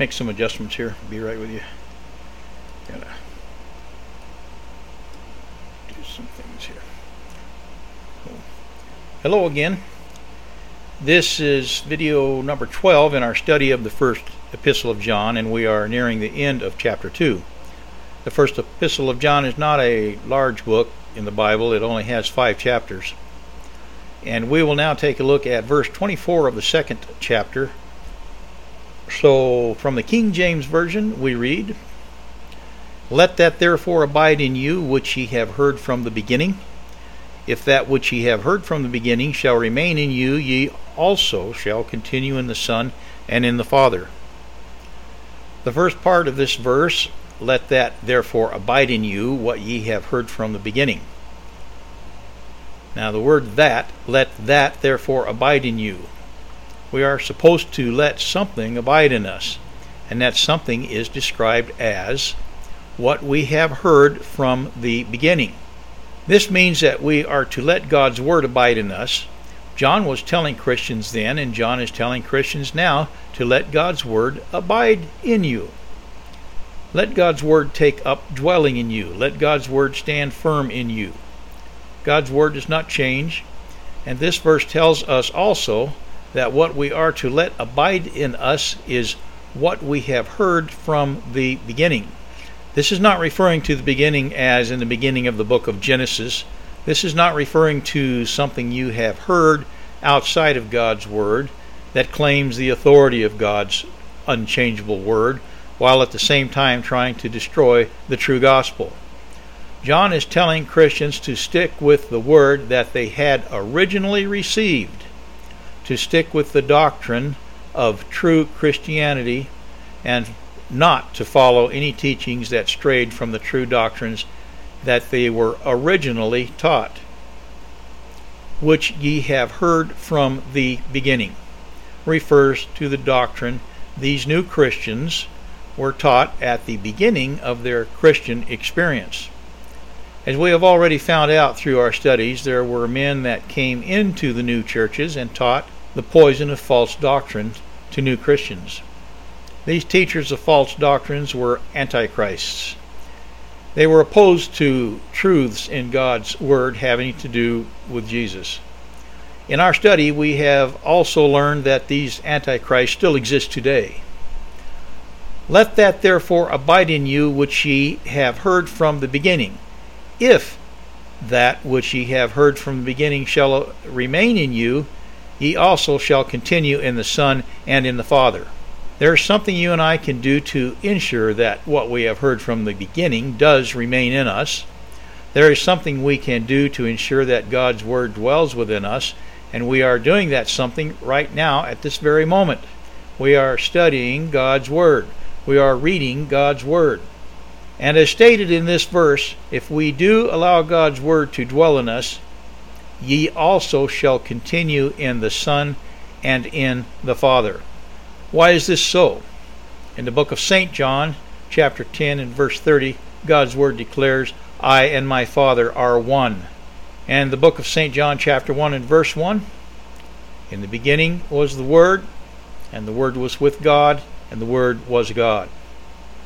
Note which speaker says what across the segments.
Speaker 1: make some adjustments here. Be right with you. Gotta do some things here. Hello again. This is video number 12 in our study of the first epistle of John, and we are nearing the end of chapter 2. The first epistle of John is not a large book in the Bible, it only has five chapters. And we will now take a look at verse 24 of the second chapter. So, from the King James Version, we read, Let that therefore abide in you which ye have heard from the beginning. If that which ye have heard from the beginning shall remain in you, ye also shall continue in the Son and in the Father. The first part of this verse, Let that therefore abide in you what ye have heard from the beginning. Now, the word that, let that therefore abide in you. We are supposed to let something abide in us, and that something is described as what we have heard from the beginning. This means that we are to let God's Word abide in us. John was telling Christians then, and John is telling Christians now, to let God's Word abide in you. Let God's Word take up dwelling in you. Let God's Word stand firm in you. God's word does not change. And this verse tells us also that what we are to let abide in us is what we have heard from the beginning. This is not referring to the beginning as in the beginning of the book of Genesis. This is not referring to something you have heard outside of God's Word that claims the authority of God's unchangeable Word, while at the same time trying to destroy the true gospel. John is telling Christians to stick with the word that they had originally received, to stick with the doctrine of true Christianity, and not to follow any teachings that strayed from the true doctrines that they were originally taught, which ye have heard from the beginning, refers to the doctrine these new Christians were taught at the beginning of their Christian experience. As we have already found out through our studies, there were men that came into the new churches and taught the poison of false doctrine to new Christians. These teachers of false doctrines were antichrists. They were opposed to truths in God's Word having to do with Jesus. In our study, we have also learned that these antichrists still exist today. Let that therefore abide in you which ye have heard from the beginning if that which ye have heard from the beginning shall remain in you, ye also shall continue in the Son and in the Father. There is something you and I can do to ensure that what we have heard from the beginning does remain in us. There is something we can do to ensure that God's Word dwells within us, and we are doing that something right now at this very moment. We are studying God's Word. We are reading God's Word. And as stated in this verse, if we do allow God's word to dwell in us, ye also shall continue in the Son and in the Father. Why is this so? In the book of St. John, chapter 10 and verse 30, God's word declares, I and my Father are one. And the book of St. John, chapter 1 and verse 1, in the beginning was the Word, and the Word was with God, and the Word was God.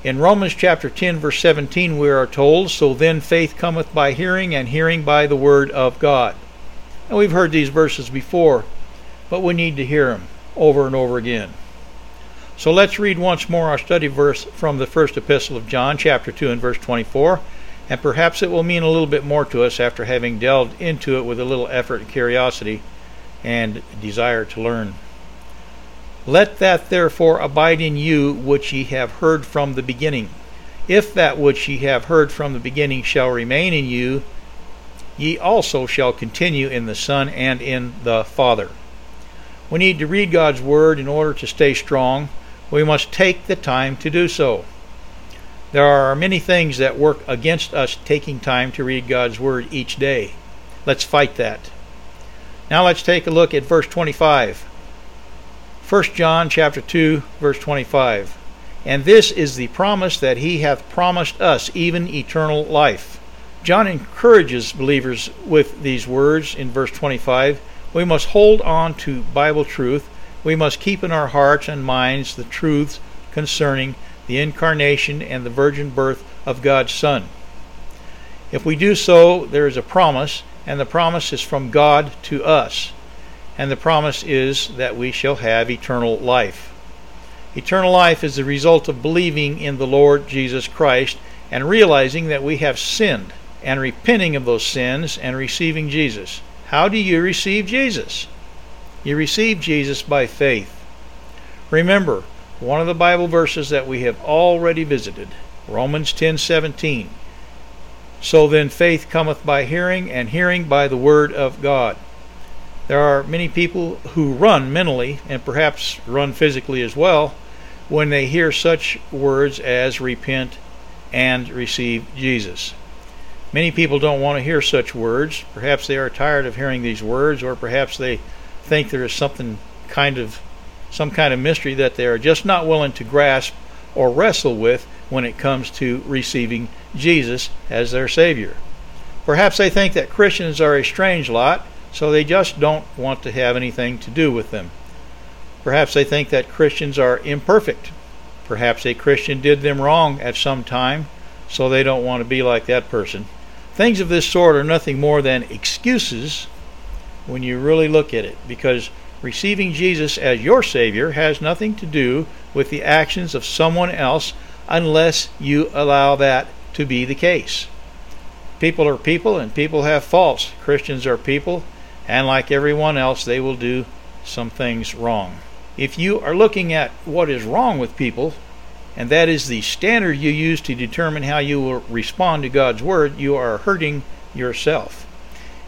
Speaker 1: In Romans chapter 10, verse 17, we are told, So then faith cometh by hearing, and hearing by the word of God. And we've heard these verses before, but we need to hear them over and over again. So let's read once more our study verse from the first epistle of John, chapter 2, and verse 24, and perhaps it will mean a little bit more to us after having delved into it with a little effort and curiosity and desire to learn. Let that therefore abide in you which ye have heard from the beginning. If that which ye have heard from the beginning shall remain in you, ye also shall continue in the Son and in the Father. We need to read God's Word in order to stay strong. We must take the time to do so. There are many things that work against us taking time to read God's Word each day. Let's fight that. Now let's take a look at verse 25. 1 John chapter 2 verse 25. And this is the promise that he hath promised us, even eternal life. John encourages believers with these words in verse 25. We must hold on to Bible truth. We must keep in our hearts and minds the truths concerning the incarnation and the virgin birth of God's Son. If we do so, there is a promise, and the promise is from God to us. And the promise is that we shall have eternal life. Eternal life is the result of believing in the Lord Jesus Christ and realizing that we have sinned and repenting of those sins and receiving Jesus. How do you receive Jesus? You receive Jesus by faith. Remember, one of the Bible verses that we have already visited, Romans 10:17. So then faith cometh by hearing and hearing by the word of God. There are many people who run mentally and perhaps run physically as well when they hear such words as repent and receive Jesus. Many people don't want to hear such words. Perhaps they are tired of hearing these words, or perhaps they think there is something kind of some kind of mystery that they are just not willing to grasp or wrestle with when it comes to receiving Jesus as their Savior. Perhaps they think that Christians are a strange lot, so they just don't want to have anything to do with them. Perhaps they think that Christians are imperfect. Perhaps a Christian did them wrong at some time, so they don't want to be like that person. Things of this sort are nothing more than excuses when you really look at it, because receiving Jesus as your Savior has nothing to do with the actions of someone else unless you allow that to be the case. People are people and people have faults. Christians are people, and like everyone else, they will do some things wrong. If you are looking at what is wrong with people, and that is the standard you use to determine how you will respond to God's Word, you are hurting yourself.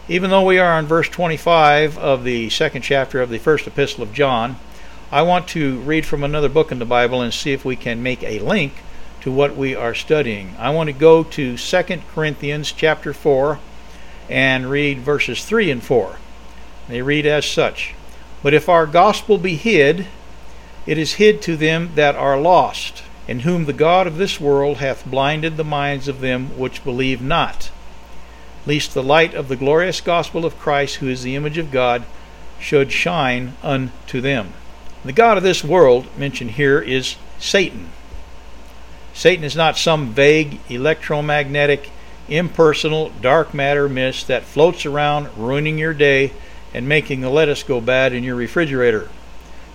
Speaker 1: Even though we are on verse 25 of the second chapter of the first epistle of John, I want to read from another book in the Bible and see if we can make a link to what we are studying. I want to go to 2 Corinthians chapter 4 and read verses 3 and 4. They read as such but if our gospel be hid, it is hid to them that are lost, in whom the God of this world hath blinded the minds of them which believe not, lest the light of the glorious gospel of Christ, who is the image of God, should shine unto them. The God of this world mentioned here is Satan. Satan is not some vague electromagnetic, impersonal, dark matter mist that floats around ruining your day and making the lettuce go bad in your refrigerator.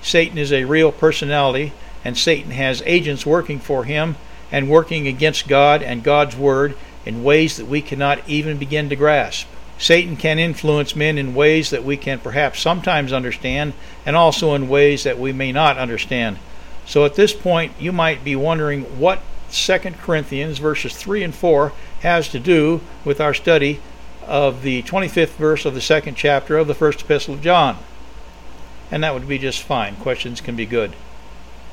Speaker 1: Satan is a real personality, and Satan has agents working for him and working against God and God's Word in ways that we cannot even begin to grasp. Satan can influence men in ways that we can perhaps sometimes understand and also in ways that we may not understand. So at this point, you might be wondering what 2 Corinthians verses 3 and 4 has to do with our study of the 25th verse of the second chapter of the first epistle of John. And that would be just fine. Questions can be good.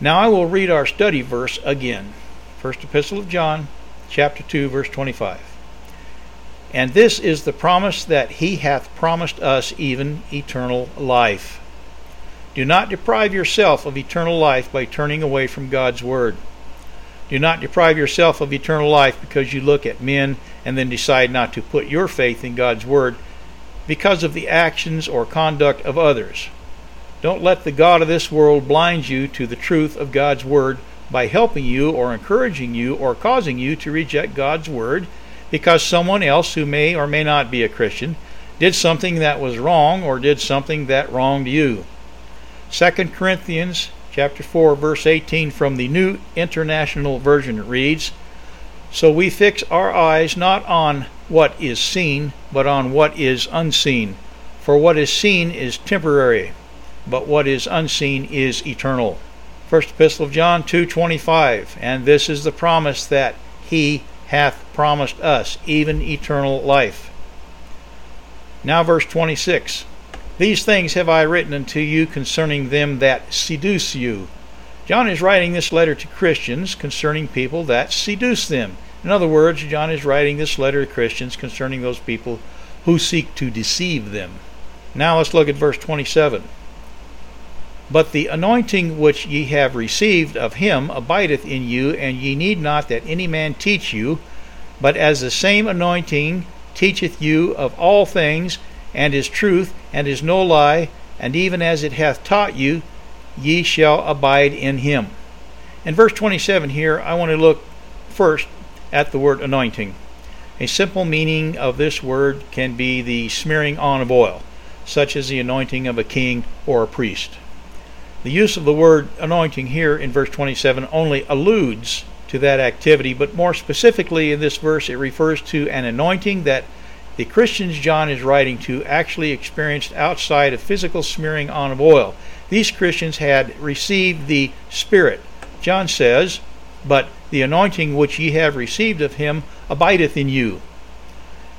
Speaker 1: Now I will read our study verse again. First epistle of John, chapter 2, verse 25. And this is the promise that he hath promised us, even eternal life. Do not deprive yourself of eternal life by turning away from God's word. Do not deprive yourself of eternal life because you look at men and then decide not to put your faith in God's Word because of the actions or conduct of others. Don't let the God of this world blind you to the truth of God's Word by helping you or encouraging you or causing you to reject God's Word because someone else who may or may not be a Christian did something that was wrong or did something that wronged you. 2 Corinthians chapter 4 verse 18 from the New International Version reads, "So we fix our eyes not on what is seen, but on what is unseen. For what is seen is temporary, but what is unseen is eternal." First Epistle of John 2:25, and this is the promise that he hath promised us, even eternal life. Now verse 26. These things have I written unto you concerning them that seduce you. John is writing this letter to Christians concerning people that seduce them. In other words, John is writing this letter to Christians concerning those people who seek to deceive them. Now let's look at verse 27. But the anointing which ye have received of him abideth in you, and ye need not that any man teach you, but as the same anointing teacheth you of all things, and is truth, and is no lie, and even as it hath taught you, ye shall abide in him. In verse 27 here, I want to look first at the word anointing. A simple meaning of this word can be the smearing on of oil, such as the anointing of a king or a priest. The use of the word anointing here in verse 27 only alludes to that activity, but more specifically in this verse, it refers to an anointing that the Christians John is writing to actually experienced outside of physical smearing on of oil. These Christians had received the Spirit. John says, But the anointing which ye have received of him abideth in you.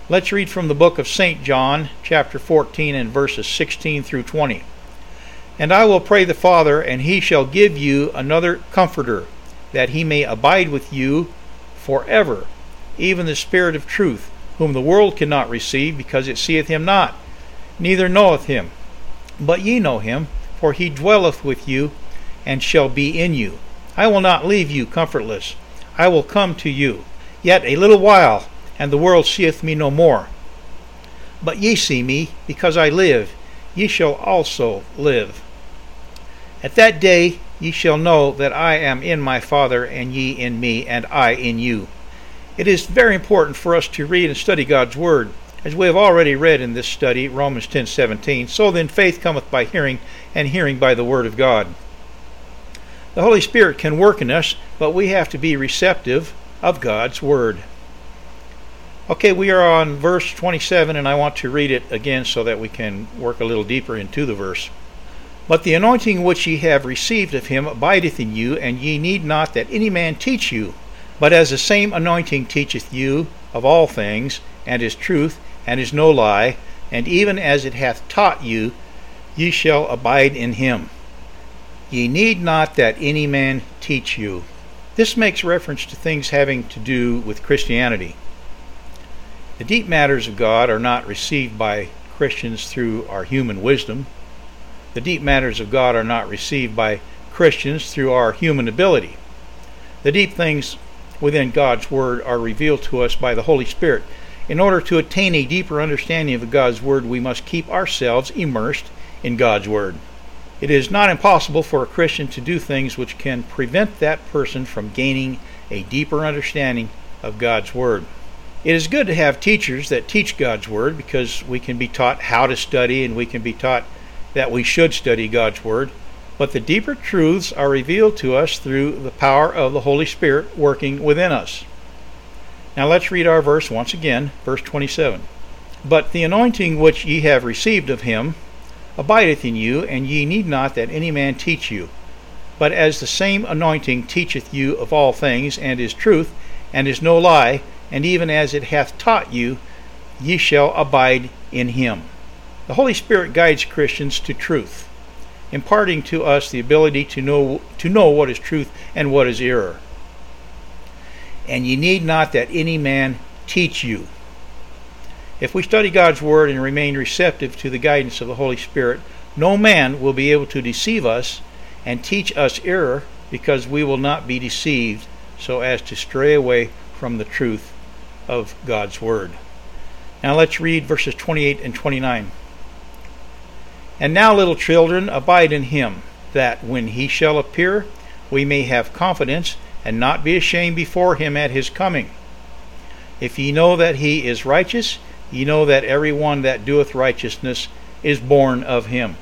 Speaker 1: Let's read from the book of St. John, chapter 14, and verses 16 through 20. And I will pray the Father, and he shall give you another Comforter, that he may abide with you forever, even the Spirit of truth, whom the world cannot receive, because it seeth him not, neither knoweth him. But ye know him, for he dwelleth with you, and shall be in you. I will not leave you comfortless. I will come to you. Yet a little while, and the world seeth me no more. But ye see me, because I live, ye shall also live. At that day ye shall know that I am in my Father, and ye in me, and I in you. It is very important for us to read and study God's Word. As we have already read in this study, Romans 10:17, so then faith cometh by hearing, and hearing by the Word of God. The Holy Spirit can work in us, but we have to be receptive of God's Word. Okay, we are on verse 27, and I want to read it again so that we can work a little deeper into the verse. But the anointing which ye have received of him abideth in you, and ye need not that any man teach you. But as the same anointing teacheth you of all things, and is truth, and is no lie, and even as it hath taught you, ye shall abide in him. Ye need not that any man teach you. This makes reference to things having to do with Christianity. The deep matters of God are not received by Christians through our human wisdom, the deep matters of God are not received by Christians through our human ability. The deep things within God's Word are revealed to us by the Holy Spirit. In order to attain a deeper understanding of God's Word, we must keep ourselves immersed in God's Word. It is not impossible for a Christian to do things which can prevent that person from gaining a deeper understanding of God's Word. It is good to have teachers that teach God's Word because we can be taught how to study and we can be taught that we should study God's Word, but the deeper truths are revealed to us through the power of the Holy Spirit working within us. Now let's read our verse once again, verse 27. But the anointing which ye have received of him abideth in you, and ye need not that any man teach you. But as the same anointing teacheth you of all things, and is truth, and is no lie, and even as it hath taught you, ye shall abide in him. The Holy Spirit guides Christians to truth, imparting to us the ability to know to know what is truth and what is error. And ye need not that any man teach you. If we study God's word and remain receptive to the guidance of the Holy Spirit, no man will be able to deceive us and teach us error because we will not be deceived so as to stray away from the truth of God's word. Now let's read verses 28 and 29. And now, little children, abide in him, that when he shall appear, we may have confidence, and not be ashamed before him at his coming. If ye know that he is righteous, ye know that every one that doeth righteousness is born of him.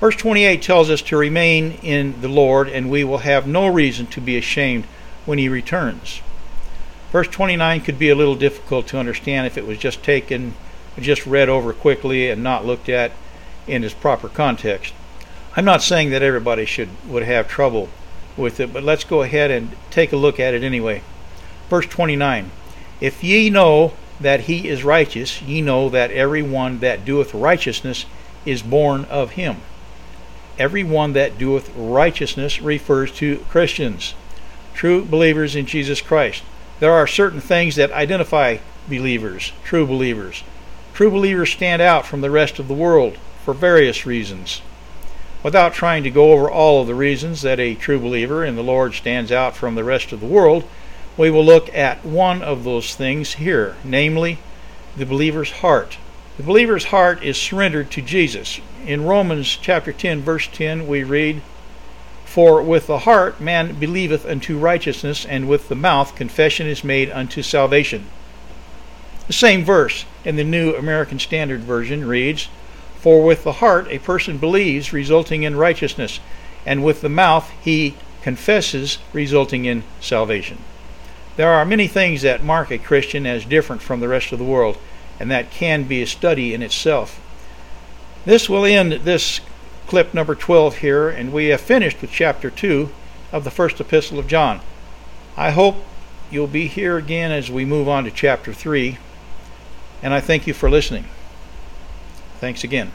Speaker 1: Verse 28 tells us to remain in the Lord, and we will have no reason to be ashamed when he returns. Verse 29 could be a little difficult to understand if it was just taken, just read over quickly and not looked at in its proper context. I'm not saying that everybody should would have trouble with it, but let's go ahead and take a look at it anyway. Verse 29 If ye know that he is righteous, ye know that every one that doeth righteousness is born of him. Every one that doeth righteousness refers to Christians, true believers in Jesus Christ. There are certain things that identify believers, true believers. True believers stand out from the rest of the world for various reasons. Without trying to go over all of the reasons that a true believer in the Lord stands out from the rest of the world, we will look at one of those things here, namely the believer's heart. The believer's heart is surrendered to Jesus. In Romans chapter 10 verse 10 we read, For with the heart man believeth unto righteousness, and with the mouth confession is made unto salvation. The same verse in the New American Standard Version reads, For with the heart a person believes, resulting in righteousness, and with the mouth he confesses, resulting in salvation. There are many things that mark a Christian as different from the rest of the world, and that can be a study in itself. This will end this clip number 12 here, and we have finished with chapter 2 of the first epistle of John. I hope you'll be here again as we move on to chapter 3, and I thank you for listening. Thanks again.